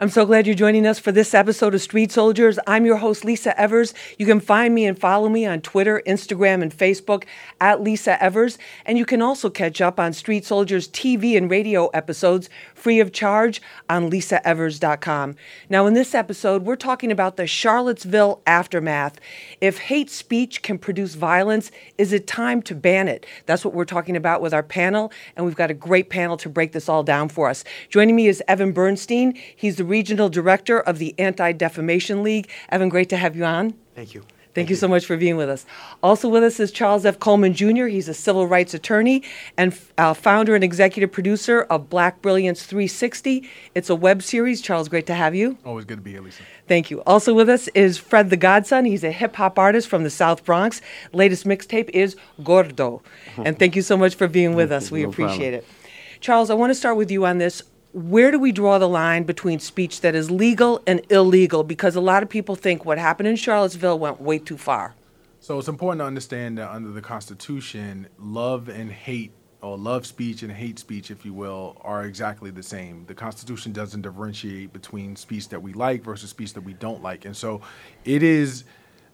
I'm so glad you're joining us for this episode of Street Soldiers. I'm your host, Lisa Evers. You can find me and follow me on Twitter, Instagram, and Facebook at Lisa Evers. And you can also catch up on Street Soldiers TV and radio episodes free of charge on lisaevers.com. Now, in this episode, we're talking about the Charlottesville aftermath. If hate speech can produce violence, is it time to ban it? That's what we're talking about with our panel, and we've got a great panel to break this all down for us. Joining me is Evan Bernstein. He's the the Regional Director of the Anti Defamation League. Evan, great to have you on. Thank you. Thank, Thank you, you so much for being with us. Also with us is Charles F. Coleman Jr. He's a civil rights attorney and uh, founder and executive producer of Black Brilliance 360. It's a web series. Charles, great to have you. Always good to be here, Lisa. Thank you. Also with us is Fred the Godson. He's a hip hop artist from the South Bronx. Latest mixtape is Gordo. and thank you so much for being with us. We appreciate problem. it. Charles, I want to start with you on this where do we draw the line between speech that is legal and illegal? Because a lot of people think what happened in Charlottesville went way too far. So it's important to understand that under the Constitution, love and hate, or love speech and hate speech, if you will, are exactly the same. The Constitution doesn't differentiate between speech that we like versus speech that we don't like. And so it is,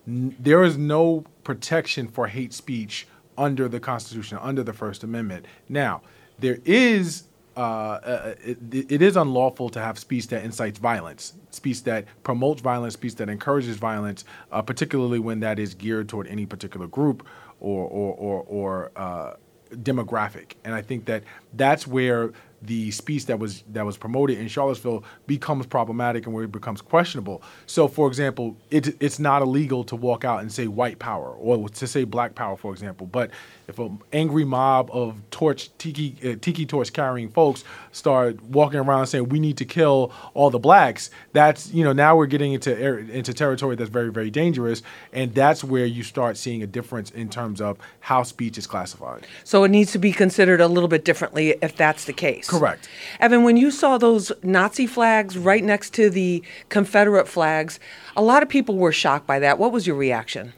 there is no protection for hate speech under the Constitution, under the First Amendment. Now, there is uh, uh, it, it is unlawful to have speech that incites violence, speech that promotes violence, speech that encourages violence, uh, particularly when that is geared toward any particular group or or or, or uh, demographic. And I think that that's where the speech that was that was promoted in Charlottesville becomes problematic and where it becomes questionable. So, for example, it, it's not illegal to walk out and say white power or to say black power, for example. But if an angry mob of torch tiki uh, tiki torch carrying folks start walking around saying we need to kill all the blacks, that's you know now we're getting into into territory that's very very dangerous, and that's where you start seeing a difference in terms of how speech is classified. So it needs to be considered a little bit differently if that's the case. Correct. Evan, when you saw those Nazi flags right next to the Confederate flags, a lot of people were shocked by that. What was your reaction?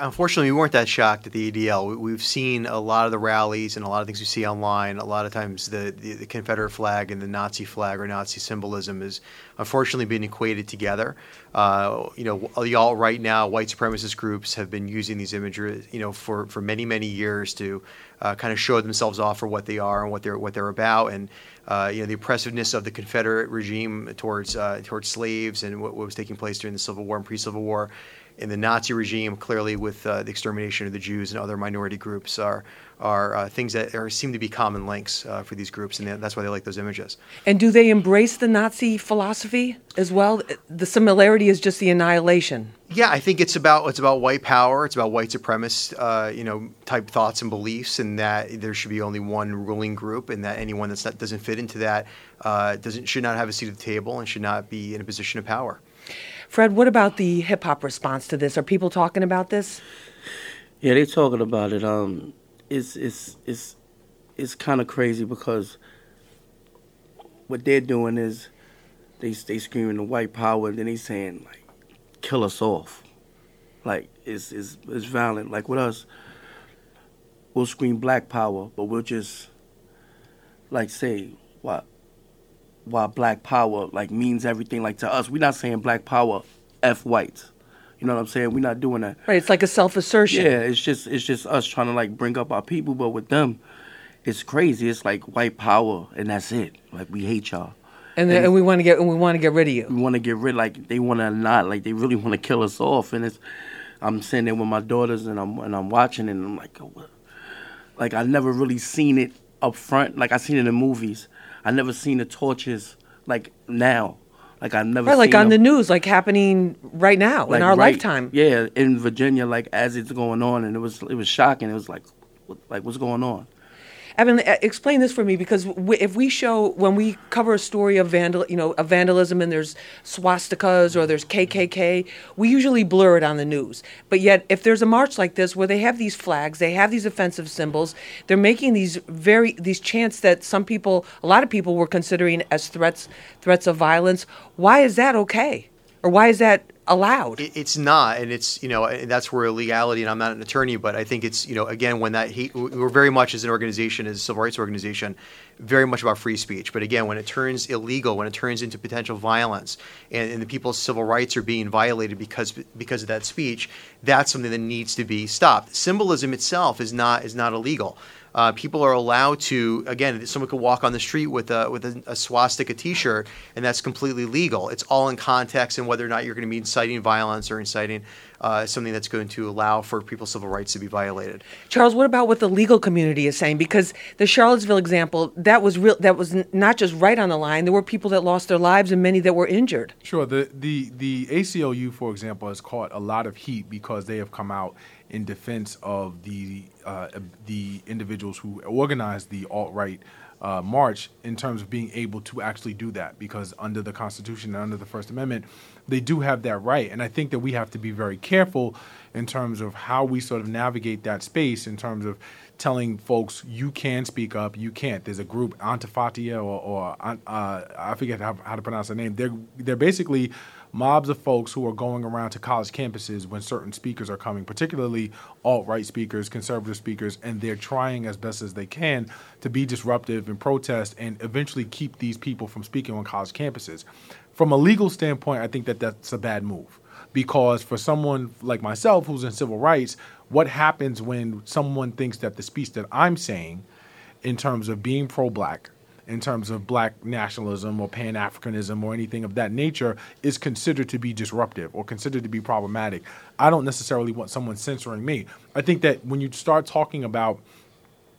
Unfortunately, we weren't that shocked at the ADL. We, have seen a lot of the rallies and a lot of things we see online. A lot of times, the, the, the, Confederate flag and the Nazi flag or Nazi symbolism is unfortunately being equated together. Uh, you know, the alt right now, white supremacist groups have been using these images, you know, for, for many many years to uh, kind of show themselves off for what they are and what they're what they're about, and uh, you know the oppressiveness of the Confederate regime towards uh, towards slaves and what, what was taking place during the Civil War and pre-Civil War in the Nazi regime, clearly with uh, the extermination of the Jews and other minority groups, are are uh, things that are, seem to be common links uh, for these groups, and that's why they like those images. And do they embrace the Nazi philosophy as well? The similarity is just the annihilation. Yeah, I think it's about it's about white power, it's about white supremacist, uh, you know, type thoughts and beliefs, and that there should be only one ruling group, and that anyone that doesn't fit into that uh, doesn't should not have a seat at the table and should not be in a position of power. Fred, what about the hip hop response to this? Are people talking about this? Yeah, they're talking about it. Um, it's it's it's it's kind of crazy because what they're doing is they they screaming the white power, and then they saying like, "Kill us off," like it's it's it's violent. Like with us, we'll scream black power, but we'll just like say what why black power like means everything like to us. We're not saying black power f whites. You know what I'm saying? We're not doing that. Right. It's like a self assertion. Yeah. It's just it's just us trying to like bring up our people, but with them, it's crazy. It's like white power, and that's it. Like we hate y'all. And, uh, and, and we want to get and we want to get rid of you. We want to get rid. Like they want to not. Like they really want to kill us off. And it's I'm sitting there with my daughters, and I'm and I'm watching, it and I'm like, oh, like I never really seen it up front. Like I seen it in the movies. I never seen the torches like now. Like I've never right, like on them. the news, like happening right now like in our right, lifetime. Yeah, in Virginia, like as it's going on, and it was it was shocking. It was like, like what's going on? Evan, uh, explain this for me because if we show when we cover a story of vandal, you know, of vandalism and there's swastikas or there's KKK, we usually blur it on the news. But yet, if there's a march like this where they have these flags, they have these offensive symbols, they're making these very these chants that some people, a lot of people, were considering as threats threats of violence. Why is that okay, or why is that allowed. It, it's not, and it's you know that's where legality. And I'm not an attorney, but I think it's you know again when that hate we're very much as an organization, as a civil rights organization, very much about free speech. But again, when it turns illegal, when it turns into potential violence, and, and the people's civil rights are being violated because because of that speech, that's something that needs to be stopped. Symbolism itself is not is not illegal. Uh, people are allowed to again someone could walk on the street with a with a, a, swastika t-shirt and that's completely legal. It's all in context and whether or not you're going to be inciting violence or inciting uh, something that's going to allow for people's civil rights to be violated. Charles what about what the legal community is saying? Because the charlottesville example that was real that was not just right on the line. There were people that lost their lives and many that were injured. Sure. The the the aclu for example has caught a lot of heat because they have come out in defense of the uh, the individuals who organized the alt right uh, march in terms of being able to actually do that because under the Constitution and under the First Amendment, they do have that right. And I think that we have to be very careful in terms of how we sort of navigate that space in terms of telling folks you can speak up, you can't. There's a group, Antifatia, or, or uh, I forget how, how to pronounce the name. They're they're basically mobs of folks who are going around to college campuses when certain speakers are coming, particularly alt right speakers, conservative speakers, and they're trying as best as they can to be disruptive and protest and eventually keep these people from speaking on college campuses. From a legal standpoint, I think that that's a bad move because for someone like myself who's in civil rights, what happens when someone thinks that the speech that I'm saying in terms of being pro black, in terms of black nationalism or pan Africanism or anything of that nature is considered to be disruptive or considered to be problematic. I don't necessarily want someone censoring me. I think that when you start talking about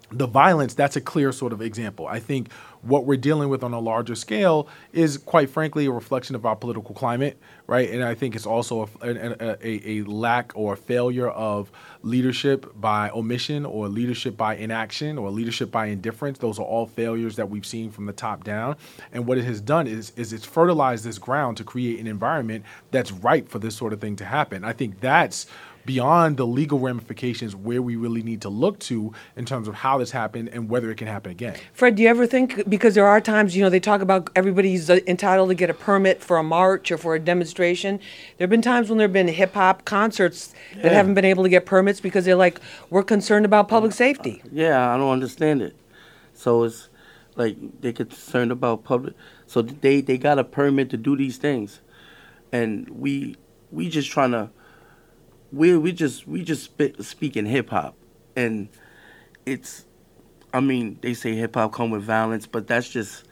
the violence, that's a clear sort of example. I think what we're dealing with on a larger scale is, quite frankly, a reflection of our political climate, right? And I think it's also a, a, a, a lack or failure of leadership by omission or leadership by inaction or leadership by indifference. Those are all failures that we've seen from the top down. And what it has done is, is it's fertilized this ground to create an environment that's ripe for this sort of thing to happen. I think that's beyond the legal ramifications where we really need to look to in terms of how this happened and whether it can happen again. Fred, do you ever think because there are times, you know, they talk about everybody's uh, entitled to get a permit for a march or for a demonstration. There have been times when there have been hip hop concerts that yeah. haven't been able to get permits because they're like, we're concerned about public safety. Yeah, I don't understand it. So it's like they're concerned about public. So they they got a permit to do these things, and we we just trying to we we just we just spit, speaking hip hop, and it's, I mean, they say hip hop come with violence, but that's just,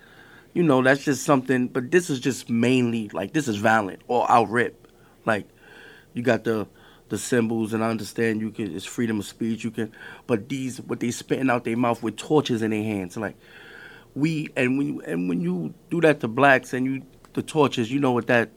you know, that's just something. But this is just mainly like this is violent or out rip, like, you got the the symbols, and I understand you can it's freedom of speech. You can, but these what they spitting out their mouth with torches in their hands, like we and when you, and when you do that to blacks and you the torches, you know what that.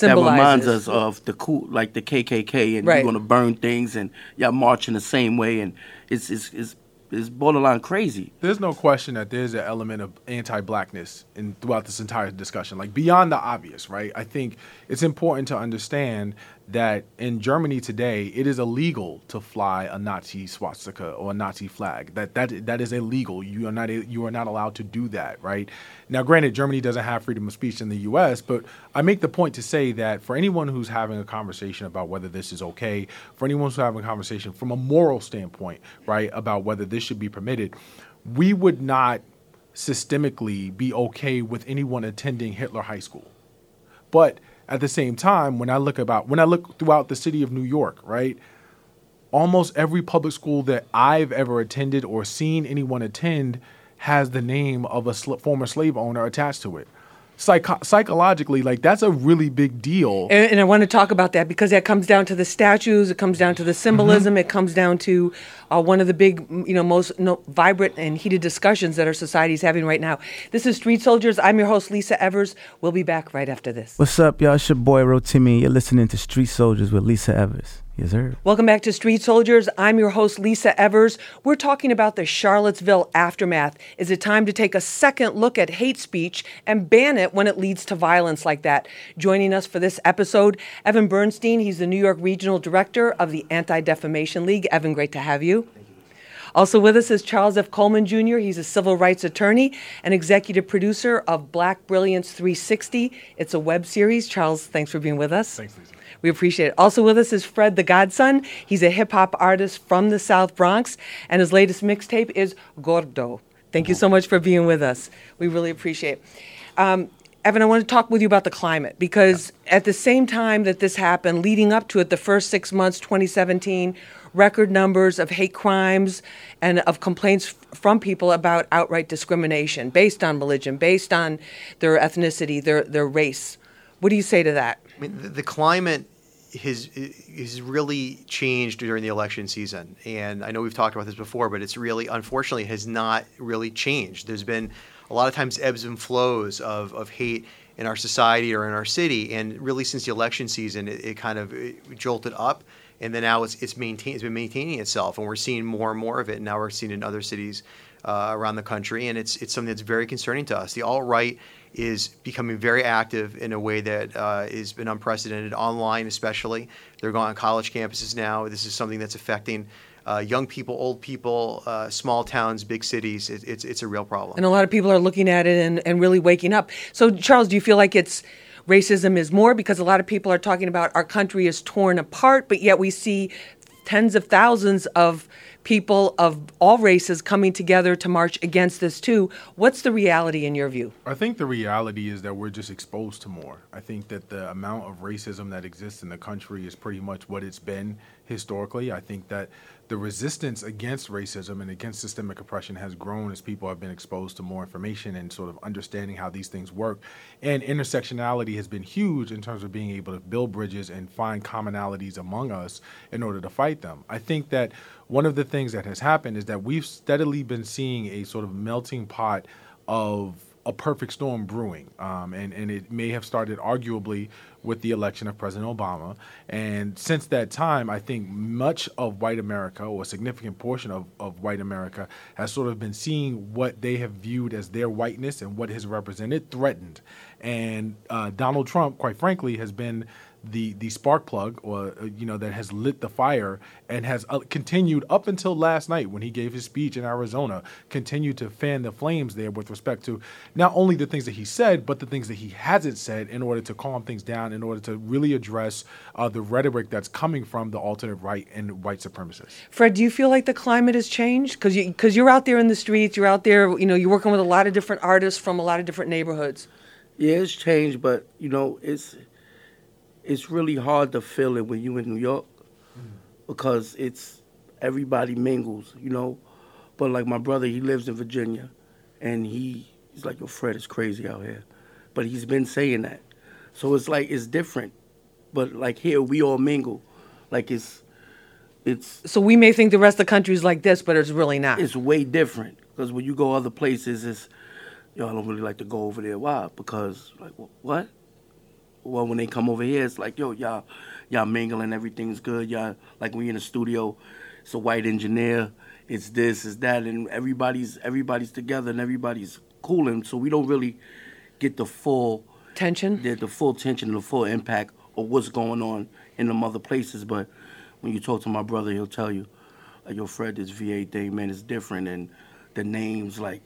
That reminds us of the cool, like the KKK, and right. you're gonna burn things, and y'all marching the same way, and it's it's it's is borderline crazy. There's no question that there's an element of anti-blackness in throughout this entire discussion, like beyond the obvious, right? I think it's important to understand that in Germany today, it is illegal to fly a Nazi swastika or a Nazi flag. That that that is illegal. You are not you are not allowed to do that, right? Now, granted, Germany doesn't have freedom of speech in the U.S., but I make the point to say that for anyone who's having a conversation about whether this is okay, for anyone who's having a conversation from a moral standpoint, right, about whether this should be permitted, we would not systemically be okay with anyone attending Hitler High School, but at the same time, when I look about when I look throughout the city of New York, right? Almost every public school that I've ever attended or seen anyone attend has the name of a sl- former slave owner attached to it psycho- psychologically, like that's a really big deal. And, and, I want to talk about that because that comes down to the statues, it comes down to the symbolism, mm-hmm. it comes down to uh, one of the big, you know, most no, vibrant and heated discussions that our society is having right now. This is Street Soldiers. I'm your host, Lisa Evers. We'll be back right after this. What's up, y'all? It's your boy, Rotimi. You're listening to Street Soldiers with Lisa Evers. Yes, sir. Welcome back to Street Soldiers. I'm your host, Lisa Evers. We're talking about the Charlottesville aftermath. Is it time to take a second look at hate speech and ban it when it leads to violence like that? Joining us for this episode, Evan Bernstein. He's the New York Regional Director of the Anti Defamation League. Evan, great to have you. Thank you. Also with us is Charles F. Coleman Jr. He's a civil rights attorney and executive producer of Black Brilliance 360. It's a web series. Charles, thanks for being with us. Thanks, Lisa. We appreciate it. Also with us is Fred the Godson. He's a hip hop artist from the South Bronx, and his latest mixtape is Gordo. Thank you so much for being with us. We really appreciate it. Um, Evan, I want to talk with you about the climate because at the same time that this happened, leading up to it, the first six months, 2017, record numbers of hate crimes and of complaints f- from people about outright discrimination based on religion, based on their ethnicity, their, their race. What do you say to that? I mean, the, the climate has has really changed during the election season, and I know we've talked about this before, but it's really unfortunately has not really changed. There's been a lot of times ebbs and flows of, of hate in our society or in our city, and really since the election season, it, it kind of it jolted up, and then now it's it's maintain, it's been maintaining itself, and we're seeing more and more of it. And now we're seeing it in other cities uh, around the country, and it's it's something that's very concerning to us. The alt right is becoming very active in a way that uh, has been unprecedented, online especially. They're going on college campuses now. This is something that's affecting uh, young people, old people, uh, small towns, big cities. It, it's, it's a real problem. And a lot of people are looking at it and, and really waking up. So, Charles, do you feel like it's racism is more because a lot of people are talking about our country is torn apart, but yet we see tens of thousands of people of all races coming together to march against this too. What's the reality in your view? I think the reality is that we're just exposed to more. I think that the amount of racism that exists in the country is pretty much what it's been historically. I think that the resistance against racism and against systemic oppression has grown as people have been exposed to more information and sort of understanding how these things work. And intersectionality has been huge in terms of being able to build bridges and find commonalities among us in order to fight them. I think that one of the things that has happened is that we've steadily been seeing a sort of melting pot of a perfect storm brewing. Um, and, and it may have started arguably with the election of President Obama. And since that time, I think much of white America, or a significant portion of, of white America, has sort of been seeing what they have viewed as their whiteness and what has represented threatened. And uh, Donald Trump, quite frankly, has been the the spark plug or uh, you know that has lit the fire and has uh, continued up until last night when he gave his speech in Arizona continued to fan the flames there with respect to not only the things that he said but the things that he hasn't said in order to calm things down in order to really address uh, the rhetoric that's coming from the alternate right and white supremacists. Fred, do you feel like the climate has changed because you because you're out there in the streets, you're out there, you know, you're working with a lot of different artists from a lot of different neighborhoods. Yeah, it's changed, but you know, it's it's really hard to feel it when you're in New York mm. because it's everybody mingles, you know. But like my brother, he lives in Virginia, and he he's like, "Your Fred is crazy out here," but he's been saying that, so it's like it's different. But like here, we all mingle, like it's it's So we may think the rest of the country is like this, but it's really not. it's way different because when you go other places, it's yo, I don't really like to go over there. Why? Because like what? Well, when they come over here, it's like yo, y'all, y'all mingling, everything's good. Y'all like we in the studio, it's a white engineer, it's this, it's that, and everybody's everybody's together and everybody's cooling. So we don't really get the full Tension? the, the full tension and the full impact of what's going on in them other places. But when you talk to my brother, he'll tell you, like, yo, Fred, this VA thing, man, is different. And the names, like,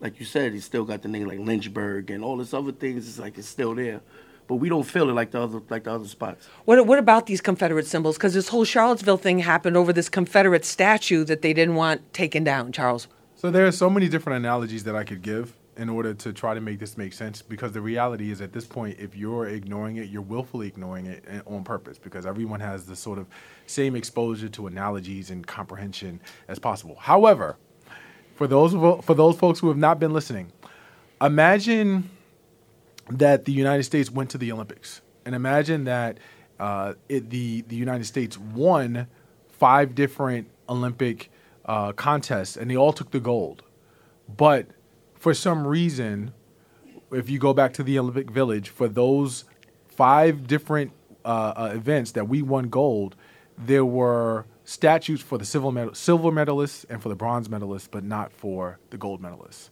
like you said, he still got the name like Lynchburg and all this other things. It's like it's still there, but we don't feel it like the other like the other spots. What, what about these Confederate symbols? Because this whole Charlottesville thing happened over this Confederate statue that they didn't want taken down, Charles. So there are so many different analogies that I could give in order to try to make this make sense because the reality is at this point if you're ignoring it you're willfully ignoring it eh, on purpose because everyone has the sort of same exposure to analogies and comprehension as possible however for those for those folks who have not been listening imagine that the United States went to the Olympics, and imagine that uh, it, the the United States won five different Olympic uh, contests, and they all took the gold. But for some reason, if you go back to the Olympic Village, for those five different uh, uh, events that we won gold, there were statues for the silver, medal- silver medalists and for the bronze medalists, but not for the gold medalists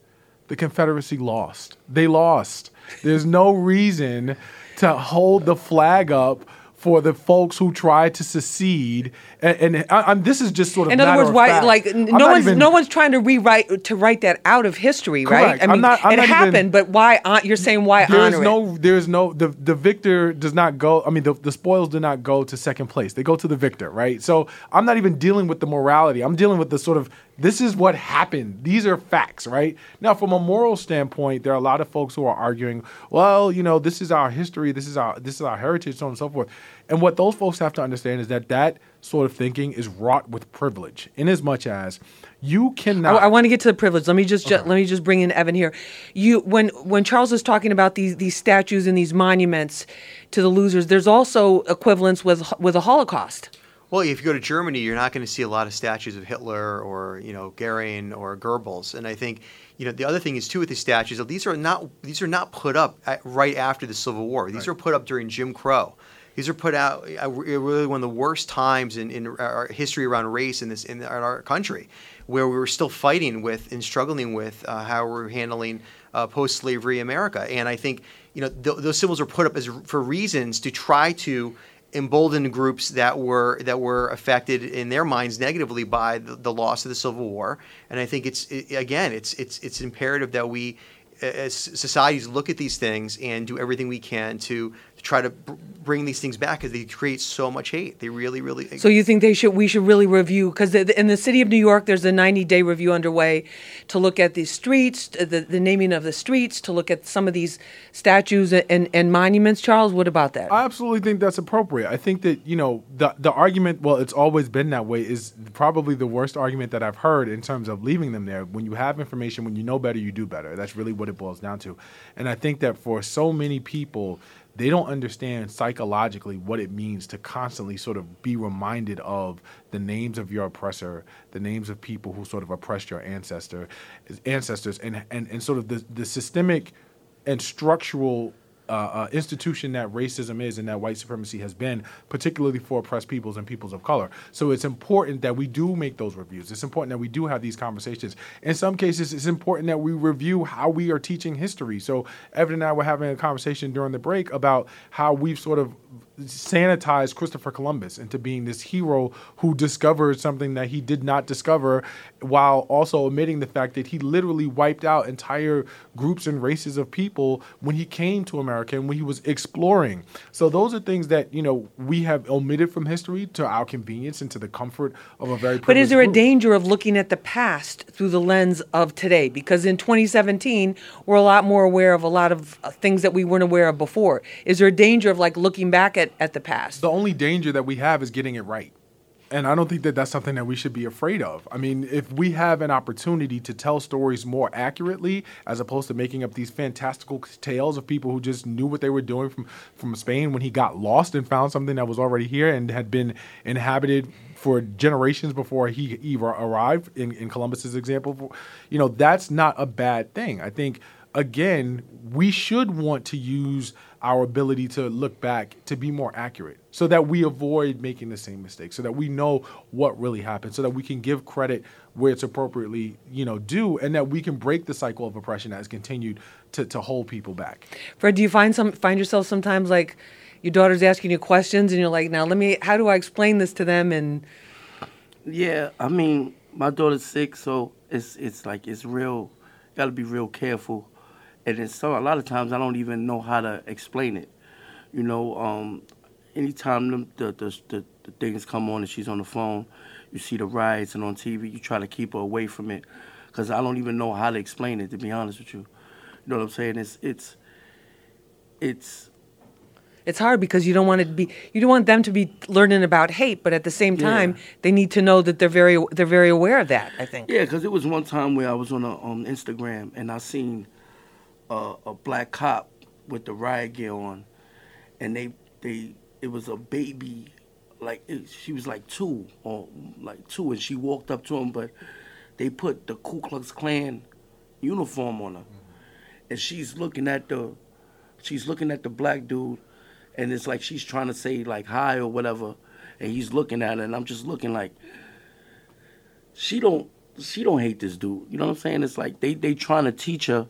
the Confederacy lost. They lost. There's no reason to hold the flag up for the folks who tried to secede. And, and I, I'm, this is just sort of In other words, why like I'm no one's even- no one's trying to rewrite to write that out of history, right? Correct. I I'm mean, not- I'm it not even- happened, but why? hon- You're saying why There's honor it? no, there's no, the the victor does not go. I mean, the, the spoils do not go to second place. They go to the victor, right? So I'm not even dealing with the morality. I'm dealing with the sort of this is what happened. These are facts, right? Now, from a moral standpoint, there are a lot of folks who are arguing, well, you know, this is our history, this is our this is our heritage, so on and so forth. And what those folks have to understand is that that sort of thinking is wrought with privilege, in as much as you cannot. I want to get to the privilege. Let me just, ju- let me just bring in Evan here. You when when Charles is talking about these these statues and these monuments to the losers, there's also equivalence with with the Holocaust. Well, if you go to Germany, you're not going to see a lot of statues of Hitler or you know Goering or Goebbels. And I think you know the other thing is too with the statues, that these are not these are not put up at, right after the Civil War. These are put up during Jim Crow. These are put out uh, really one of the worst times in, in our history around race in this in our country, where we were still fighting with and struggling with uh, how we're handling uh, post-slavery America. And I think you know th- those symbols are put up as for reasons to try to embolden groups that were that were affected in their minds negatively by the, the loss of the Civil War. And I think it's it, again, it's it's it's imperative that we, as societies, look at these things and do everything we can to try to br- bring these things back because they create so much hate. They really, really. So you think they should we should really review because in the city of New York there's a 90 day review underway to look at the streets, the, the naming of the streets, to look at some of these statues and, and monuments. Charles, what about that? I absolutely think that's appropriate. I think that you know the the argument. Well, it's always been that way. Is probably the worst argument that I've heard in terms of leaving them there. When you have information, when you know better, you do better. That's really what it boils down to. And I think that for so many people, they don't understand psychologically what it means to constantly sort of be reminded of the names of your oppressor, the names of people who sort of oppressed your ancestor, ancestors, and and and sort of the the systemic and structural uh, uh, institution that racism is and that white supremacy has been, particularly for oppressed peoples and peoples of color. So it's important that we do make those reviews. It's important that we do have these conversations. In some cases, it's important that we review how we are teaching history. So Evan and I were having a conversation during the break about how we've sort of sanitized Christopher Columbus into being this hero who discovered something that he did not discover, while also omitting the fact that he literally wiped out entire groups and races of people when he came to America and when he was exploring. So those are things that you know we have omitted from history to our convenience and to the comfort of a very. But is there a danger of looking at the past through the lens of today? Because in 2017, we're a lot more aware of a lot of uh, things that we weren't aware of before. Is there a danger of like looking back at, at the past? the only danger that we have is getting it right. And I don't think that that's something that we should be afraid of. I mean, if we have an opportunity to tell stories more accurately, as opposed to making up these fantastical tales of people who just knew what they were doing from, from Spain when he got lost and found something that was already here and had been inhabited for generations before he even arrived, in, in Columbus's example, you know, that's not a bad thing. I think, again, we should want to use our ability to look back to be more accurate so that we avoid making the same mistakes so that we know what really happened so that we can give credit where it's appropriately you know due and that we can break the cycle of oppression that has continued to, to hold people back Fred, do you find some find yourself sometimes like your daughter's asking you questions and you're like, now let me, how do I explain this to them? And Yeah, I mean, my daughter's sick, so it's it's like it's real. Got to be real careful, and it's so a lot of times I don't even know how to explain it. You know, um, anytime them, the, the the the things come on and she's on the phone, you see the riots and on TV, you try to keep her away from it, because I don't even know how to explain it. To be honest with you, you know what I'm saying? It's it's it's it's hard because you don't want it to be, you don't want them to be learning about hate, but at the same time, Yeah. they need to know that they're very, they're very aware of that. I think. Yeah, because it was one time where I was on a, on Instagram and I seen a, a black cop with the riot gear on, and they they it was a baby, like it, she was like two or like two, and she walked up to him, but they put the Ku Klux Klan uniform on her, mm-hmm. and she's looking at the she's looking at the black dude, and it's like she's trying to say like hi or whatever, and he's looking at her, and I'm just looking like she don't she don't hate this dude. You know what I'm saying? It's like they they trying to teach her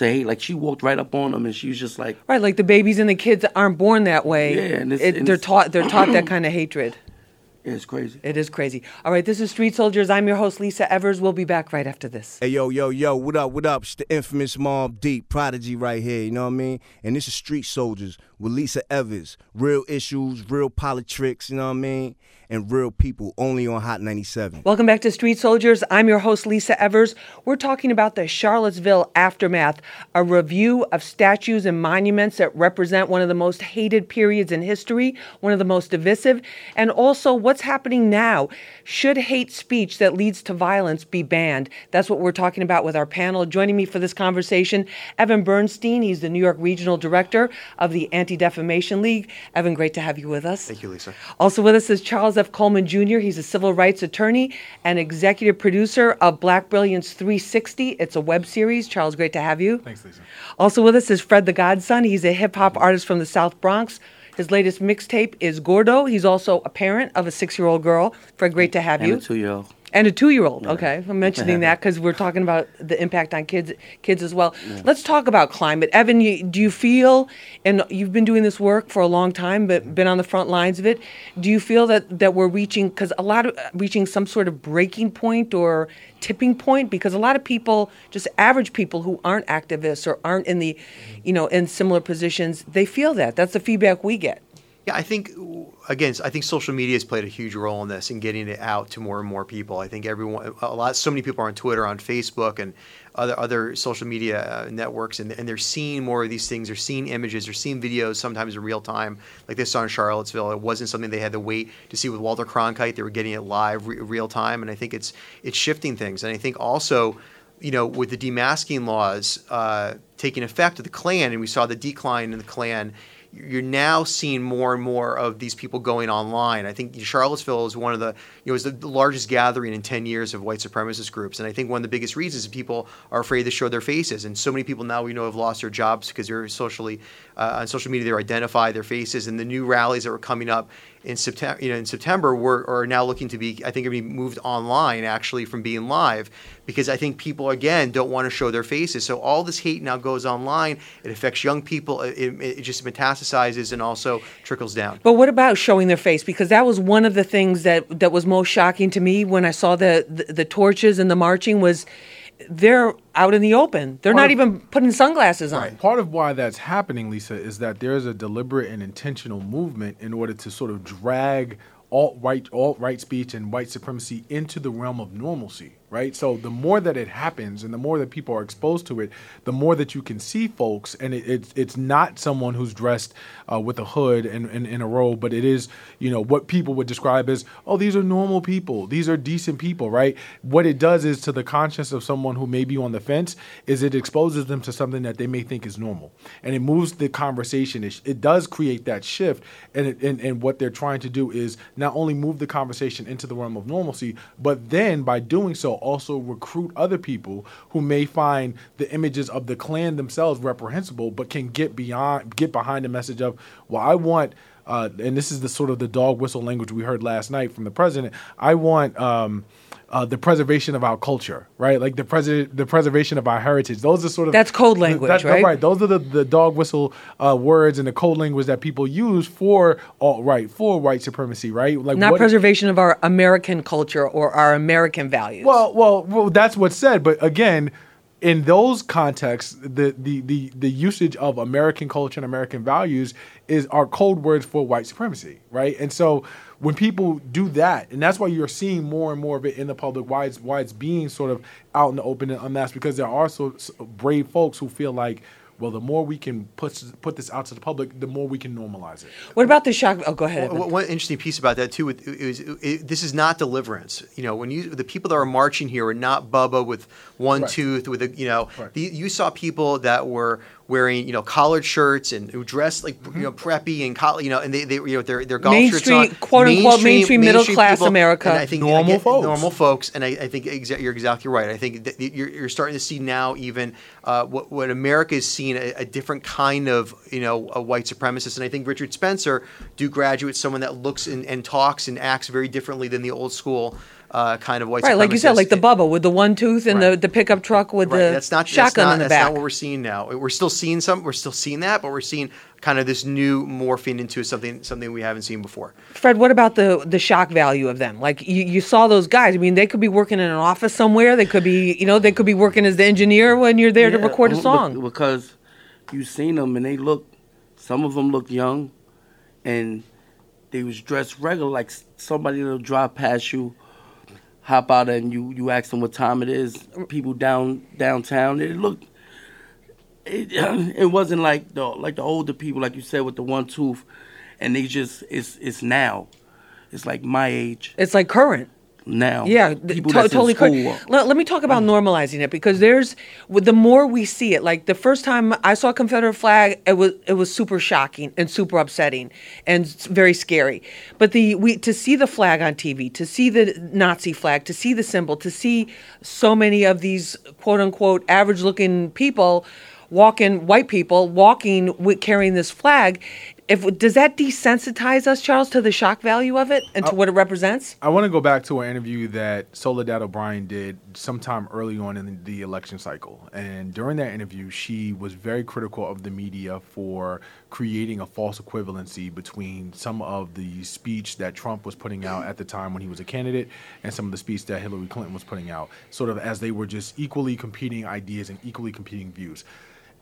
to hate. Like she walked right up on them, and she was just like, Right, like the babies and the kids aren't born that way. Yeah, and it's- It- and they're it's- taught they're taught that kind of hatred. yeah, "It's crazy." It is crazy. All right, this is Street Soldiers. I'm your host Lisa Evers. We'll be back right after this. Hey yo, yo, yo, what up, what up? It's the infamous Mobb Deep Prodigy right here, you know what I mean? And this is Street Soldiers with Lisa Evers. Real issues, real politics, you know what I mean? And real people only on Hot 97. Welcome back to Street Soldiers. I'm your host, Lisa Evers. We're talking about the Charlottesville aftermath, a review of statues and monuments that represent one of the most hated periods in history, one of the most divisive, and also what's happening now. Should hate speech that leads to violence be banned? That's what we're talking about with our panel. Joining me for this conversation, Evan Bernstein. He's the New York Regional Director of the Anti Defamation League. Evan, great to have you with us. Thank you, Lisa. Also with us is Charles F. Coleman Jr. He's a civil rights attorney and executive producer of Black Brilliance 360. It's a web series. Charles, great to have you. Thanks, Lisa. Also with us is Fred the Godson. He's a hip hop artist from the South Bronx. His latest mixtape is Gordo. He's also a parent of a six year old girl. Fred, great to have And you. a two year old. And a two-year-old. Okay, I'm mentioning that because we're talking about the impact on kids, kids as well. Let's talk about climate. Evan, you, do you feel, and you've been doing this work for a long time, but been on the front lines of it. Do you feel that that we're reaching, because a lot of reaching some sort of breaking point or tipping point? Because a lot of people, just average people who aren't activists or aren't in the, you know, in similar positions, they feel that. That's the feedback we get. Yeah, I think again, I think social media has played a huge role in this and getting it out to more and more people. I think everyone, a lot, so many people are on Twitter, on Facebook, and other other social media uh, networks, and, and they're seeing more of these things. They're seeing images, they're seeing videos, sometimes in real time, like they saw in Charlottesville. It wasn't something they had to wait to see with Walter Cronkite. They were getting it live, re- real time, and I think it's it's shifting things. And I think also you know, with the demasking laws uh, taking effect of the Klan, and we saw the decline in the Klan, you're now seeing more and more of these people going online. I think Charlottesville is one of the, you know, is the largest gathering in 10 years of white supremacist groups. And I think one of the biggest reasons is people are afraid to show their faces. And so many people now we know have lost their jobs because they're socially, uh, on social media, they're identify their faces. And the new rallies that were coming up in September, you know, in September, we're are now looking to be, I think, to be moved online actually from being live, because I think people again don't want to show their faces. So all this hate now goes online. It affects young people. Uh, it, it, it just metastasizes and also trickles down. But what about showing their face? Because that was one of the things that that was most shocking to me when I saw the the, the torches and the marching was they're out in the open. They're Part not of- even putting sunglasses on. Part of why that's happening, Lisa, is that there's a deliberate and intentional movement in order to sort of drag alt right alt right speech and white supremacy into the realm of normalcy. Right. So the more that it happens, and the more that people are exposed to it, the more that you can see folks, and it, it's it's not someone who's dressed uh, with a hood and, in a robe, but it is you know what people would describe as oh these are normal people, these are decent people, right? What it does is to the conscience of someone who may be on the fence is it exposes them to something that they may think is normal, and it moves the conversation. It, it does create that shift, and, it, and and what they're trying to do is not only move the conversation into the realm of normalcy, but then by doing so also recruit other people who may find the images of the Klan themselves reprehensible, but can get beyond get behind the message of well, I want. Uh, and this is the sort of the dog whistle language we heard last night from the president. I want um, uh, the preservation of our culture, right? Like the president, the preservation of our heritage. Those are sort of That's code language, that- right? Right. Those are the, the dog whistle uh, words and the code language that people use for alt right, for white supremacy, right? Like Not preservation of our American culture or our American values. well, well, well, that's what's said. But again, in those contexts, the, the, the, the usage of American culture and American values is are code words for white supremacy, right? And so when people do that, and that's why you're seeing more and more of it in the public, why it's why it's being sort of out in the open and unmasked, because there are so, so brave folks who feel like, well, the more we can put put this out to the public, the more we can normalize it. what about the shock? Oh, go ahead. Evan. One one interesting piece about that too with- is it, this is not deliverance. You know, when you the people that are marching here are not Bubba with one Right. tooth with a you know. Right. The, you saw people that were wearing you know collared shirts and who dressed like you know preppy and coll- you know and they, they you know their their golf shirts Mainstream- on. quote, unquote, mainstream middle class people, America. and I think Normal again, folks. normal folks, and I, I think exa- you're exactly right. I think that you're, you're starting to see now even uh, what, what America is seeing a, a different kind of you know a white supremacist, and I think Richard Spencer, do graduate, someone that looks and, and talks and acts very differently than the old school uh, kind of white Right, like you said, like the Bubba with the one tooth and the, Right. the pickup truck with Right, the that's not shotgun that's not, in the that's back. That's not what we're seeing now. We're still seeing some. We're still seeing that, but we're seeing kind of this new morphing into something something we haven't seen before. Fred, what about the the shock value of them? Like you, you saw those guys. I mean, they could be working in an office somewhere. They could be, you know, they could be working as the engineer when you're there to record a song. because you seen them and they look. Some of them look young, and they was dressed regular, like somebody that'll drive past you, hop out and you you ask them what time it is. People down downtown, it looked. It, it wasn't like the like the older people, like you said, with the one tooth, and they just it's it's now, it's like my age It's like current. Now. Yeah, th- to- that's totally. in cor- school. Let, let me talk about mm. normalizing it because there's the more we see it. Like the first time I saw a Confederate flag, it was it was super shocking and super upsetting and very scary. But the we to see the flag on TV, to see the Nazi flag, to see the symbol, to see so many of these quote unquote average looking people walking white people walking with carrying this flag if does that desensitize us charles to the shock value of it and to what it represents I want to go back to an interview that Soledad O'Brien did sometime early on in the, the election cycle. And during that interview, she was very critical of the media for creating a false equivalency between some of the speech that Trump was putting out at the time when he was a candidate and some of the speech that Hillary Clinton was putting out, sort of as they were just equally competing ideas and equally competing views.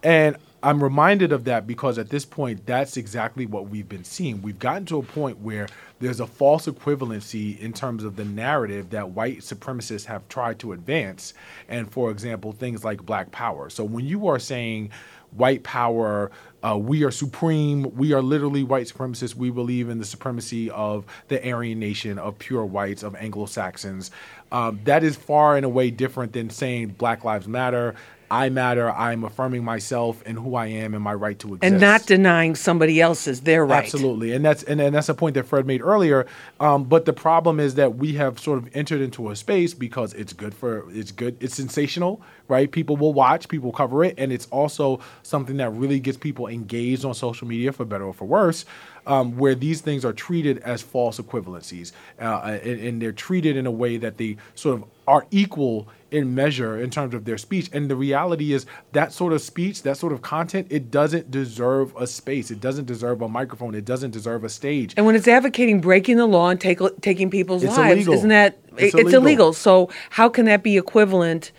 And I'm reminded of that because at this point, that's exactly what we've been seeing. We've gotten to a point where there's a false equivalency in terms of the narrative that white supremacists have tried to advance. And for example, things like black power. So when you are saying white power, uh, we are supreme, we are literally white supremacists, we believe in the supremacy of the Aryan nation, of pure whites, of Anglo Saxons, um, that is far and away different than saying Black Lives Matter. I matter. I'm affirming myself and who I am and my right to exist. and not denying somebody else's their right. Absolutely, and that's and, and that's a point that Fred made earlier. Um, but the problem is that we have sort of entered into a space because it's good for it's good, it's sensational, right? People will watch, people cover it, and it's also something that really gets people engaged on social media, for better or for worse. Um, where these things are treated as false equivalencies, uh, and, and they're treated in a way that they sort of are equal in measure in terms of their speech. And the reality is that sort of speech, that sort of content, it doesn't deserve a space. It doesn't deserve a microphone. It doesn't deserve a stage. And when it's advocating breaking the law and take, taking people's It's lives, illegal. isn't that It's it's, illegal. illegal. So how can that be equivalent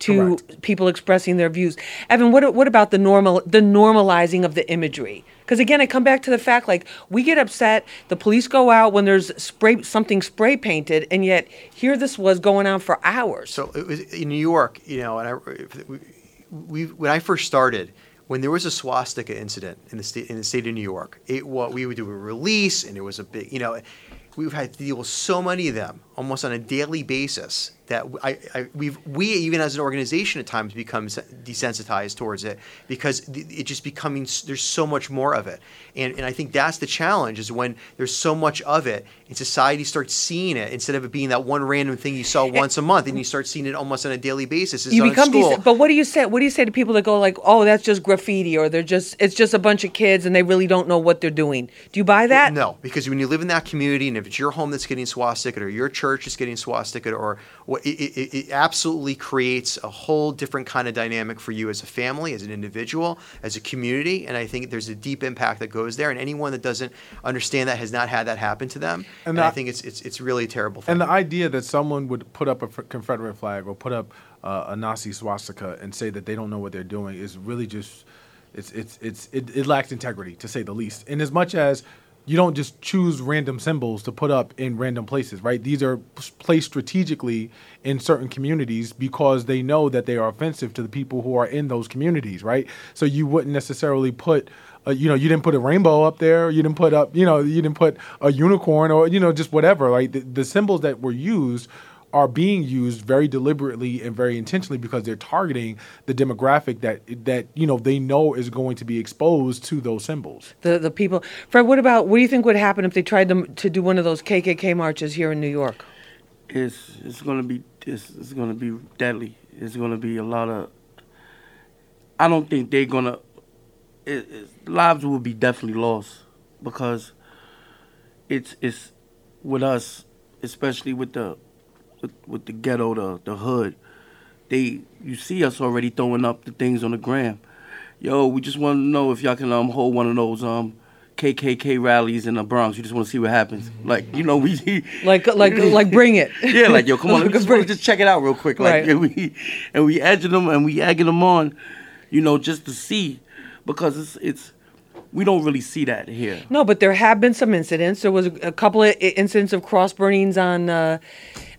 to Correct. people expressing their views? Evan, what what about the normal the normalizing of the imagery? Because again, I come back to the fact like we get upset. The police go out when there's spray something spray painted, and yet here this was going on for hours. So it was in New York, you know, and I, we, we when I first started, when there was a swastika incident in the state in the state of New York, it what we would do a release, and it was a big, you know, we've had to deal with so many of them almost on a daily basis that I, I we've we even as an organization at times become desensitized towards it because it just becoming there's so much more of it, and and I think that's the challenge is when there's so much of it and society starts seeing it instead of it being that one random thing you saw eh, once a month and you eh, start seeing it almost on a daily basis. You become dec- but what do you say what do you say to people that go like oh that's just graffiti or they're just it's just a bunch of kids and they really don't know what they're doing? Do you buy that? No, because when you live in that community, and if it's your home that's getting swastika, or your church is getting swastika, or what, it, it, it absolutely creates a whole different kind of dynamic for you as a family, as an individual, as a community. And I think there's a deep impact that goes there. And anyone that doesn't understand that has not had that happen to them. And, And I I- think it's it's it's really a terrible thing. And the idea that someone would put up a Confederate flag or put up uh, a Nazi swastika and say that they don't know what they're doing is really just it's it's it's it, it lacks integrity to say the least. In as much as you don't just choose random symbols to put up in random places, right? These are placed strategically in certain communities because they know that they are offensive to the people who are in those communities, right? So you wouldn't necessarily put uh, you know, you didn't put a rainbow up there. You didn't put up, you know, you didn't put a unicorn or you know, just whatever. Right? The, the symbols that were used are being used very deliberately and very intentionally because they're targeting the demographic that that you know they know is going to be exposed to those symbols. the the people fred what about what do you think would happen if they tried to, to do one of those kkk marches here in new york it's it's gonna be it's, it's gonna be deadly. It's gonna be a lot of. I don't think they're gonna. It, it, lives will be definitely lost because it's it's with us, especially with the with, with the ghetto, the the hood, they you see us already throwing up the things on the gram. Yo, we just want to know if y'all can um hold one of those um KKK rallies in the Bronx. We just want to see what happens. Like you know we like like like bring it. yeah, like yo, come on, let's just, just check it out real quick. Like Right. and we and we edging them and we egging them on, you know, just to see because it's it's we don't really see that here. No, but there have been some incidents. There was a, a couple of incidents of cross burnings on uh,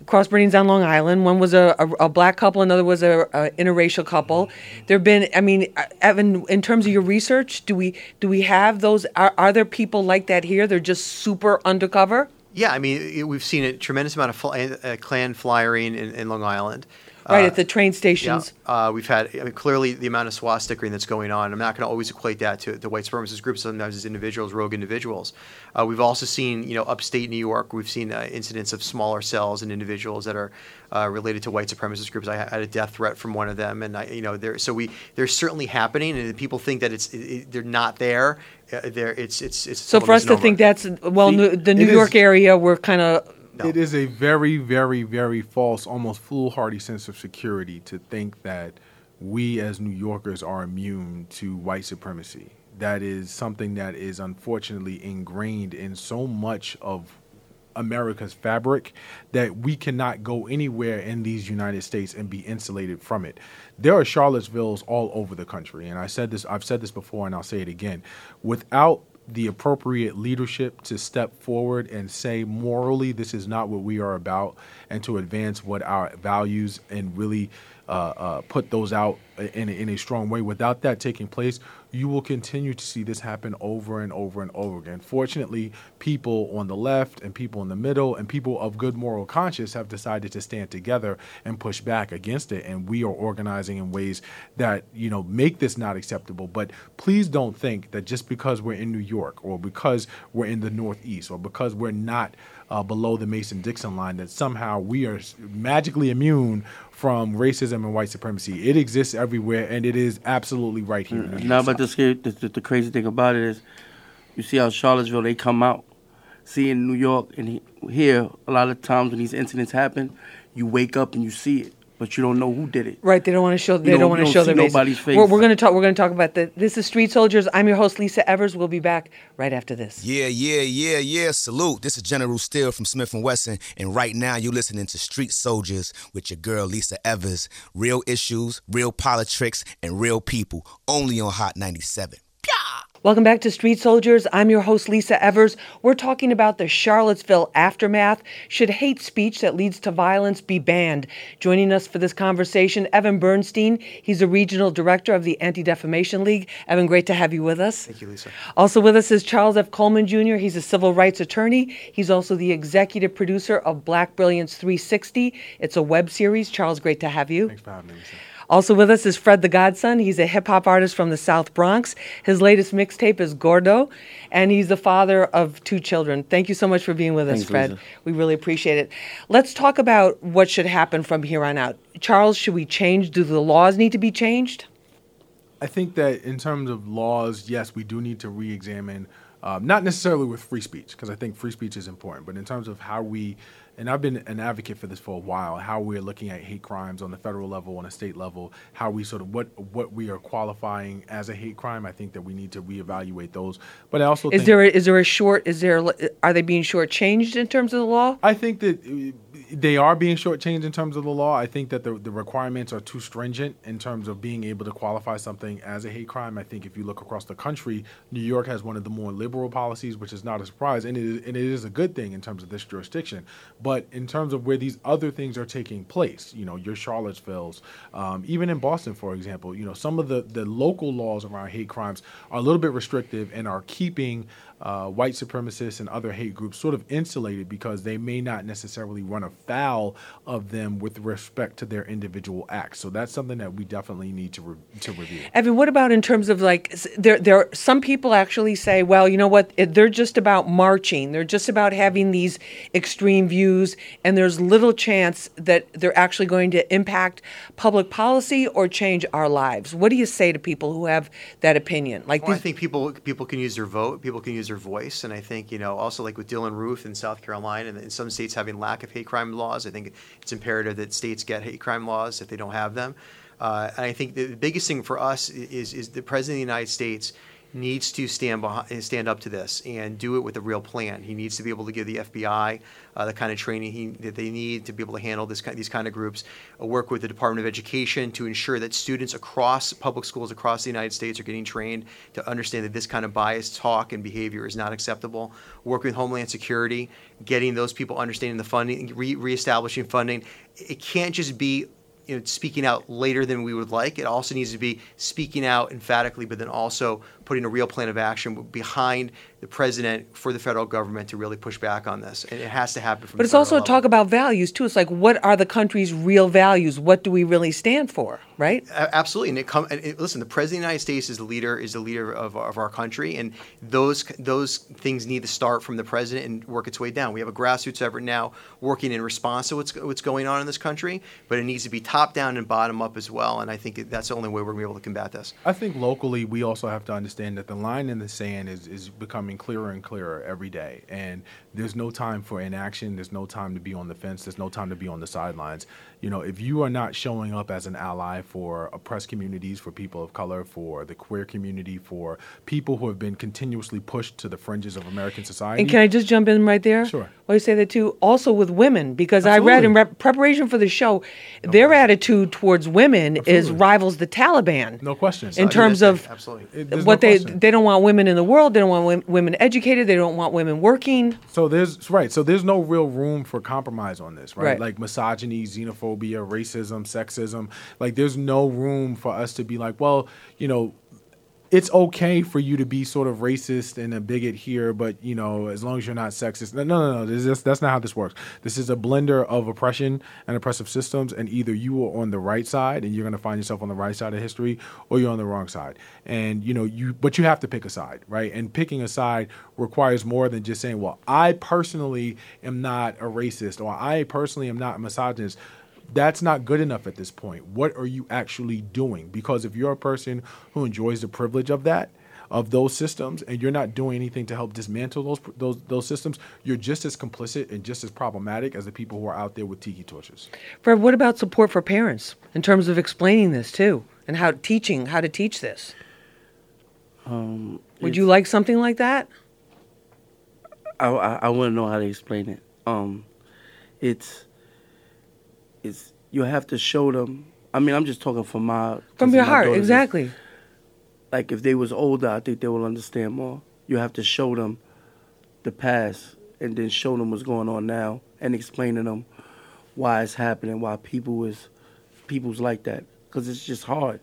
cross burnings on Long Island. One was a, a, a black couple, another was a, a interracial couple. There have been. I mean, uh, Evan, in terms of your research, do we do we have those? Are, are there people like that here? They're just super undercover. Yeah, I mean, it- we've seen a tremendous amount of fly, uh, Klan flyering in, in Long Island. Right Uh, at the train Yeah, stations. uh, we've had I mean, clearly the amount of swastika that's going on. I'm not going to always equate that to the white supremacist groups. Sometimes as individuals, rogue individuals. Uh, we've also seen, you know, upstate New York. We've seen uh, incidents of smaller cells and individuals that are uh, related to white supremacist groups. I had a death threat from one of them, and I, you know, there. So we they're certainly happening, and people think that it's it, it- they're not there. Uh, there, it's it's it's. So for us to think that's well, See, New- the New it is- York area, we're kind of No. It is a very, very, very false, almost foolhardy sense of security to think that we as New Yorkers are immune to white supremacy. That is something that is unfortunately ingrained in so much of America's fabric that we cannot go anywhere in these United States and be insulated from it. There are Charlottesvilles all over the country, and I said this I've said this before and I'll say it again. Without the appropriate leadership to step forward and say morally this is not what we are about and to advance what our values and really uh, uh, put those out in in a strong way. Without that taking place, you will continue to see this happen over and over and over again. Fortunately, people on the left and people in the middle and people of good moral conscience have decided to stand together and push back against it. And we are organizing in ways that you know make this not acceptable. But please don't think that just because we're in New York or because we're in the Northeast or because we're not uh, below the Mason-Dixon line that somehow we are magically immune from racism and white supremacy. It exists everywhere, and it is absolutely right here. New Now, but the, the, the crazy thing about it is, you see how Charlottesville they come out. See in New York and he, here, a lot of times when these incidents happen, you wake up and you see it, but you don't know who did it. Right, they don't want to show. They don't- don't, want to show see their faces. nobody's face. We're, we're going to talk. We're going to talk about that. This is Street Soldiers. I'm your host Lisa Evers. We'll be back right after this. Yeah, yeah, yeah, yeah. Salute. This is General Steele from Smif-N-Wessun, and right now you're listening to Street Soldiers with your girl Lisa Evers. Real issues, real politics, and real people. Only on Hot 97. Welcome back to Street Soldiers. I'm your host, Lisa Evers. We're talking about the Charlottesville aftermath. Should hate speech that leads to violence be banned? Joining us for this conversation, Evan Bernstein. He's a regional director of the Anti Defamation League. Evan, great to have you with us. Thank you, Lisa. Also with us is Charles F. Coleman Jr. He's a civil rights attorney. He's also the executive producer of Black Brilliance 360. It's a web series. Charles, great to have you. Thanks for having me. Lisa. Also with us is Fred the Godson. He's a hip hop artist from the South Bronx. His latest mixtape is Gordo, and he's the father of two children. Thank you so much for being with us, Fred. Lisa. We really appreciate it. Let's talk about what should happen from here on out. Charles, should we change? Do the laws need to be changed? I think that in terms of laws, yes, we do need to re-examine, um, not necessarily with free speech, because I think free speech is important, but in terms of how we, and I've been an advocate for this for a while, how we're looking at hate crimes on the federal level, on a state level, how we sort of what what we are qualifying as a hate crime. I think that we need to reevaluate those. But I also Is think, there a, is there a short? Is there are they being shortchanged in terms of the law? I think that uh, they are being shortchanged in terms of the law. I think that the, the requirements are too stringent in terms of being able to qualify something as a hate crime. I think if you look across the country, New York has one of the more liberal policies, which is not a surprise, and it is, and it is a good thing in terms of this jurisdiction. But in terms of where these other things are taking place, you know, your Charlottesville's, um, even in Boston, for example, you know, some of the, the local laws around hate crimes are a little bit restrictive and are keeping uh, white supremacists and other hate groups sort of insulated because they may not necessarily run afoul of them with respect to their individual acts. So that's something that we definitely need to re- to review. Evan, what about in terms of like s- there? There some people actually say, well, you know what? They're just about marching. They're just about having these extreme views, and there's little chance that they're actually going to impact public policy or change our lives. What do you say to people who have that opinion? Like Well, I think people people can use their vote, people can use their voice, and I think you know also like with Dylann Roof in South Carolina, and in some states having lack of hate crime crime laws. I think it's imperative that states get hate crime laws if they don't have them. Uh, and I think the biggest thing for us is, is the President of the United States needs to stand behind, stand up to this and do it with a real plan. He needs to be able to give the FBI uh, the kind of training he, that they need to be able to handle this, kind, these kind of groups. Uh, work with the Department of Education to ensure that students across public schools across the United States are getting trained to understand that this kind of biased talk and behavior is not acceptable. Work with Homeland Security, getting those people understanding the funding, re- reestablishing funding. It can't just be you know, speaking out later than we would like. It also needs to be speaking out emphatically, but then also putting a real plan of action behind the president for the federal government to really push back on this. And it has to happen from But it's also a talk about values too. It's like what are the country's real values? What do we really stand for, right? absolutely. And it come and it, listen, the president of the United States is the leader is the leader of, of our country and those those things need to start from the president and work its way down. We have a grassroots effort now working in response to what's what's going on in this country, but it needs to be top down and bottom up as well. And I think that's the only way we're going to be able to combat this. I think locally we also have to understand that the line in the sand is, is becoming clearer and clearer every day. And there's no time for inaction. There's no time to be on the fence. There's no time to be on the sidelines. You know, if you are not showing up as an ally for oppressed communities, for people of color, for the queer community, for people who have been continuously pushed to the fringes of American society. And can I just jump in right there? Sure. Well, you say that too. Also with women, because Absolutely. I read in rep- preparation for the show, no their question. attitude towards women Absolutely. is rivals the Taliban. No question. In terms of Absolutely. what no they question. they don't want women in the world. They don't want women educated. They don't want women working. So there's right. So there's no real room for compromise on this, right? right. Like misogyny, xenophobia, racism, sexism. Like there's no room for us to be like, well, you know, it's okay for you to be sort of racist and a bigot here, but you know, as long as you're not sexist. No, no, no. This is, that's not how this works. This is a blender of oppression and oppressive systems, and either you are on the right side and you're going to find yourself on the right side of history, or you're on the wrong side. And you know, you but you have to pick a side, right? And picking a side requires more than just saying, "Well, I personally am not a racist," or "I personally am not a misogynist." That's not good enough at this point. What are you actually doing? Because if you're a person who enjoys the privilege of that, of those systems, and you're not doing anything to help dismantle those those those systems, you're just as complicit and just as problematic as the people who are out there with tiki torches. Fred, what about support for parents in terms of explaining this too, and how teaching how to teach this? Um, Would you like something like that? I I, I want to know how to explain it. Um, it's it's you have to show them. I mean, I'm just talking from my from your heart, exactly. like if they was older, I think they will understand more. You have to show them the past and then show them what's going on now and explain to them why it's happening, why people is people's like that, because it's just hard.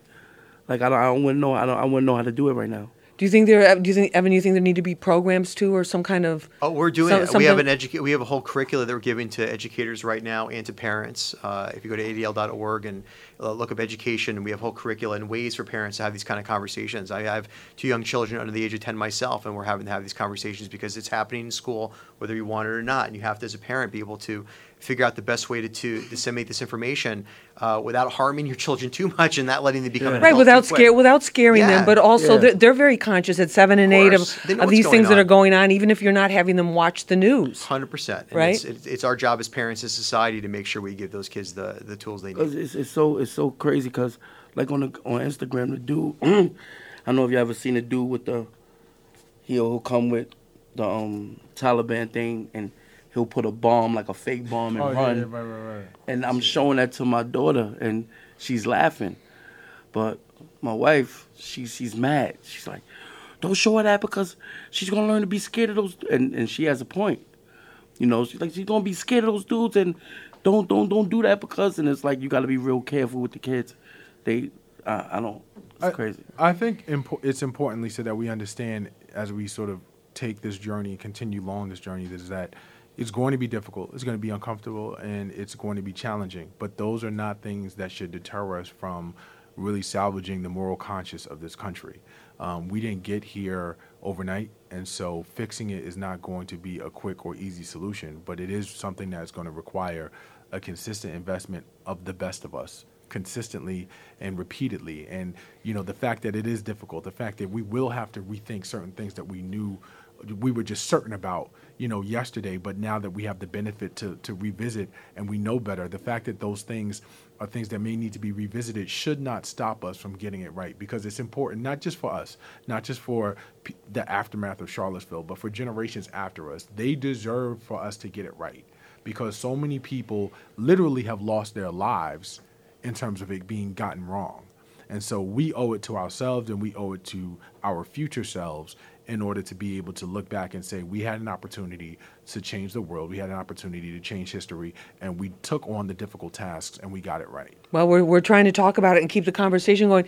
Like I don't, I don't want to know. I don't. I want to know how to do it right now. Do you think there? Do you think Evan? Do you think there need to be programs too, or some kind of? Oh, we're doing some, it. We have an educa- We have a whole curricula that we're giving to educators right now and to parents. Uh, if you go to adl.org and uh, look up education, we have whole curricula and ways for parents to have these kind of conversations. I have two young children under the age of ten myself, and we're having to have these conversations because it's happening in school, whether you want it or not, and you have to, as a parent, be able to figure out the best way to, to disseminate this information uh, without harming your children too much and not letting them become yeah. right without scare without scaring yeah. them but also yeah. they're, they're, very conscious at seven and eight of, of these things on. that are going on even if you're not having them watch the news 100% and right it's, it's, our job as parents as society to make sure we give those kids the, the tools they need it's, it's so it's so crazy because like on the, on Instagram the dude I don't know if you ever seen a dude with the he'll come with the um, Taliban thing and he'll put a bomb like a fake bomb and oh, run. Yeah, right, right, right. And I'm showing that to my daughter, and she's laughing. But my wife, she she's mad. She's like, "Don't show her that because she's gonna learn to be scared of those." And and she has a point. You know, she's like she's gonna be scared of those dudes, and don't don't don't do that because. And it's like you got to be real careful with the kids. They, I, I don't. It's I, crazy. I think impo- it's important, Lisa, that we understand as we sort of take this journey and continue along this journey is that it's going to be difficult, it's going to be uncomfortable, and it's going to be challenging. But those are not things that should deter us from really salvaging the moral conscience of this country. Um, we didn't get here overnight, and so fixing it is not going to be a quick or easy solution, but it is something that's going to require a consistent investment of the best of us consistently and repeatedly. And you know, the fact that it is difficult, the fact that we will have to rethink certain things that we knew we were just certain about, you know, yesterday, but now that we have the benefit to to revisit and we know better, the fact that those things are things that may need to be revisited should not stop us from getting it right because it's important not just for us, not just for p- the aftermath of Charlottesville, but for generations after us. They deserve for us to get it right because so many people literally have lost their lives in terms of it being gotten wrong. And so we owe it to ourselves and we owe it to our future selves in order to be able to look back and say we had an opportunity to change the world, we had an opportunity to change history, and we took on the difficult tasks and we got it right. Well, we're, we're trying to talk about it and keep the conversation going.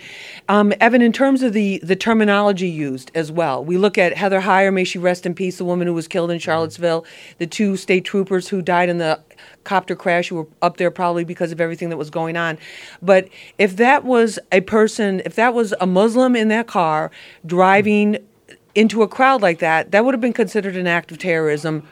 Um, Evan, in terms of the, the terminology used as well, we look at Heather Heyer, may she rest in peace, the woman who was killed in Charlottesville, the two state troopers who died in the copter crash who were up there probably because of everything that was going on. But if that was a person, if that was a Muslim in that car driving into a crowd like that, that would have been considered an act of terrorism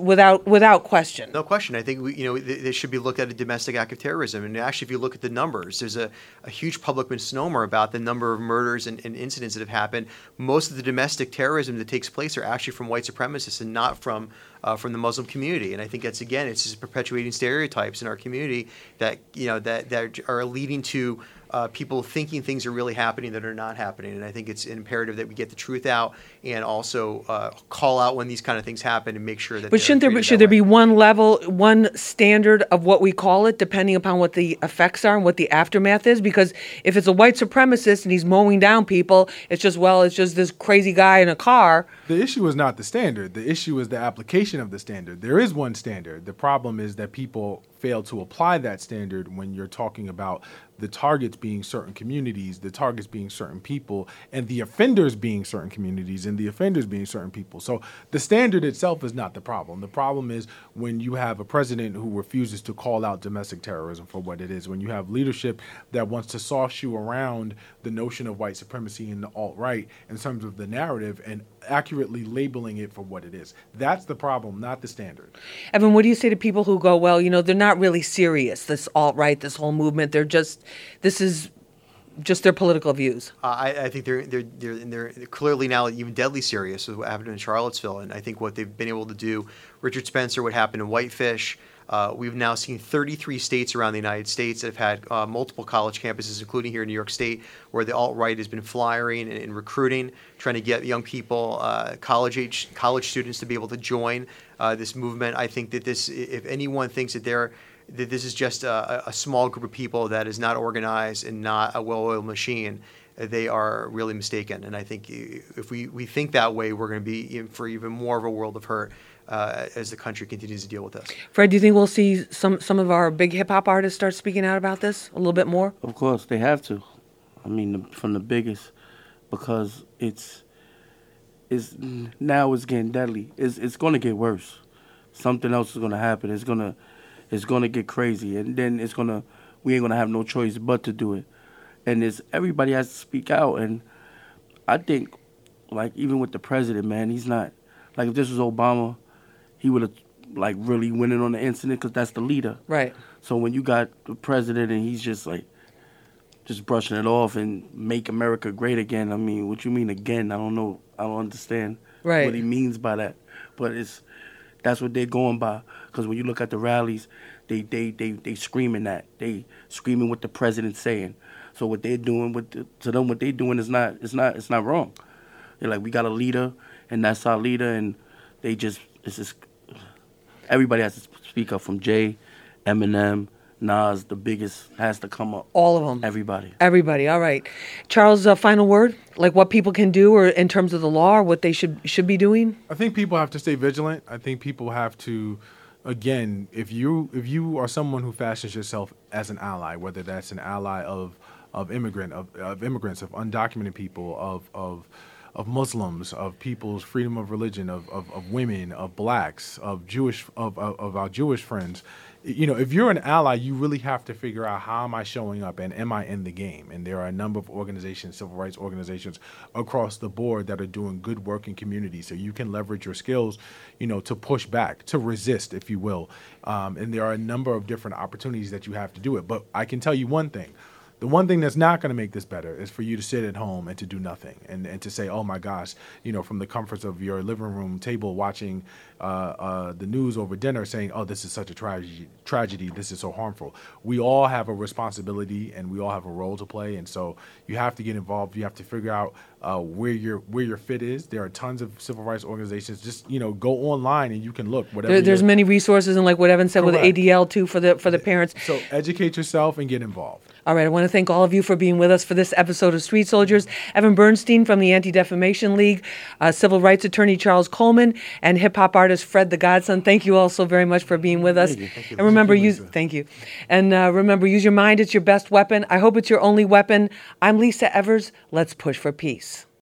without without question. No question. I think we, you know th- this should be looked at a domestic act of terrorism. And actually, if you look at the numbers, there's a, a huge public misnomer about the number of murders and, and incidents that have happened. Most of the domestic terrorism that takes place are actually from white supremacists and not from uh, from the Muslim community. And I think that's again, it's just perpetuating stereotypes in our community that you know that that are leading to uh, people thinking things are really happening that are not happening. And I think it's imperative that we get the truth out and also uh, call out when these kind of things happen and make sure that. But shouldn't there be, should there be one level, one standard of what we call it, depending upon what the effects are and what the aftermath is? Because if it's a white supremacist and he's mowing down people, it's just well, it's just this crazy guy in a car. The issue is not the standard. The issue is the application of the standard. There is one standard. The problem is that people fail to apply that standard when you're talking about the targets being certain communities, the targets being certain people, and the offenders being certain communities, and the offenders being certain people. So the standard itself is not the problem. The problem is when you have a president who refuses to call out domestic terrorism for what it is, when you have leadership that wants to soft shoe around the notion of white supremacy and the alt right in terms of the narrative and accurately labeling it for what it is. That's the problem, not the standard. Evan, what do you say to people who go, well, you know, they're not really serious, this alt right, this whole movement, they're just this is just their political views. Uh, I, I, think they're, they're they're they're clearly now even deadly serious with what happened in Charlottesville, and I think what they've been able to do, Richard Spencer, what happened in Whitefish. Uh, we've now seen 33 states around the United States that have had uh, multiple college campuses, including here in New York State, where the alt right has been flyering and, and, recruiting, trying to get young people, uh, college age college students, to be able to join uh, this movement. I think that this, if anyone thinks that they're that this is just a, a small group of people that is not organized and not a well-oiled machine, they are really mistaken. And I think if we, we think that way, we're going to be in for even more of a world of hurt uh, as the country continues to deal with this. Fred, do you think we'll see some, some of our big hip hop artists start speaking out about this a little bit more? Of course, they have to. I mean, the, from the biggest, because it's it's now it's getting deadly. It's it's going to get worse. Something else is going to happen. It's going to it's gonna get crazy, and then it's gonna we ain't gonna have no choice but to do it. And it's everybody has to speak out, and I think like even with the president, man, he's not like if this was Obama, he would have like really winning on the incident because that's the leader. Right. So when you got the president and he's just like just brushing it off and make America great again. I mean, what you mean again? I don't know. I don't understand right. what he means by that. But it's that's what they're going by. Because when you look at the rallies, they they they they screaming that. They screaming what the president's saying. So what they're doing with the, to them, what they're doing is not it's not it's not wrong. They're like we got a leader, and that's our leader, and they just it's just everybody has to speak up from Jay, Eminem, Nas, the biggest, has to come up. All of them. Everybody. Everybody. All right, Charles. Uh, final word, like what people can do, or in terms of the law, or what they should should be doing. I think people have to stay vigilant. I think people have to, again, if you if you are someone who fashions yourself as an ally, whether that's an ally of of immigrant of, of immigrants, of undocumented people, of of of Muslims, of people's freedom of religion, of, of, of women, of blacks, of Jewish, of, of, of our Jewish friends. You know, if you're an ally, you really have to figure out how am I showing up and am I in the game? And there are a number of organizations, civil rights organizations across the board that are doing good work in communities. So you can leverage your skills, you know, to push back, to resist, if you will. Um, and there are a number of different opportunities that you have to do it. But I can tell you one thing the one thing that's not going to make this better is for you to sit at home and to do nothing and, and to say, oh my gosh, you know, from the comforts of your living room table watching uh, uh, the news over dinner saying, oh, this is such a tragedy, tragedy, this is so harmful. We all have a responsibility and we all have a role to play. And so you have to get involved. You have to figure out uh, where your where your fit is. There are tons of civil rights organizations. Just you know, go online and you can look. Whatever. There, there's many resources, and like what Evan said Correct. with ADL too for the for the parents. So educate yourself and get involved. All right, I want to thank all of you for being with us for this episode of Street Soldiers. Evan Bernstein from the Anti Defamation League, uh, civil rights attorney Charles Coleman, and hip hop artist Fred the Godson. Thank you all so very much for being with us. Thank you. Thank you. And remember, use thank you, and uh, remember, use your mind. It's your best weapon. I hope it's your only weapon. I'm Lisa Evers. Let's push for peace.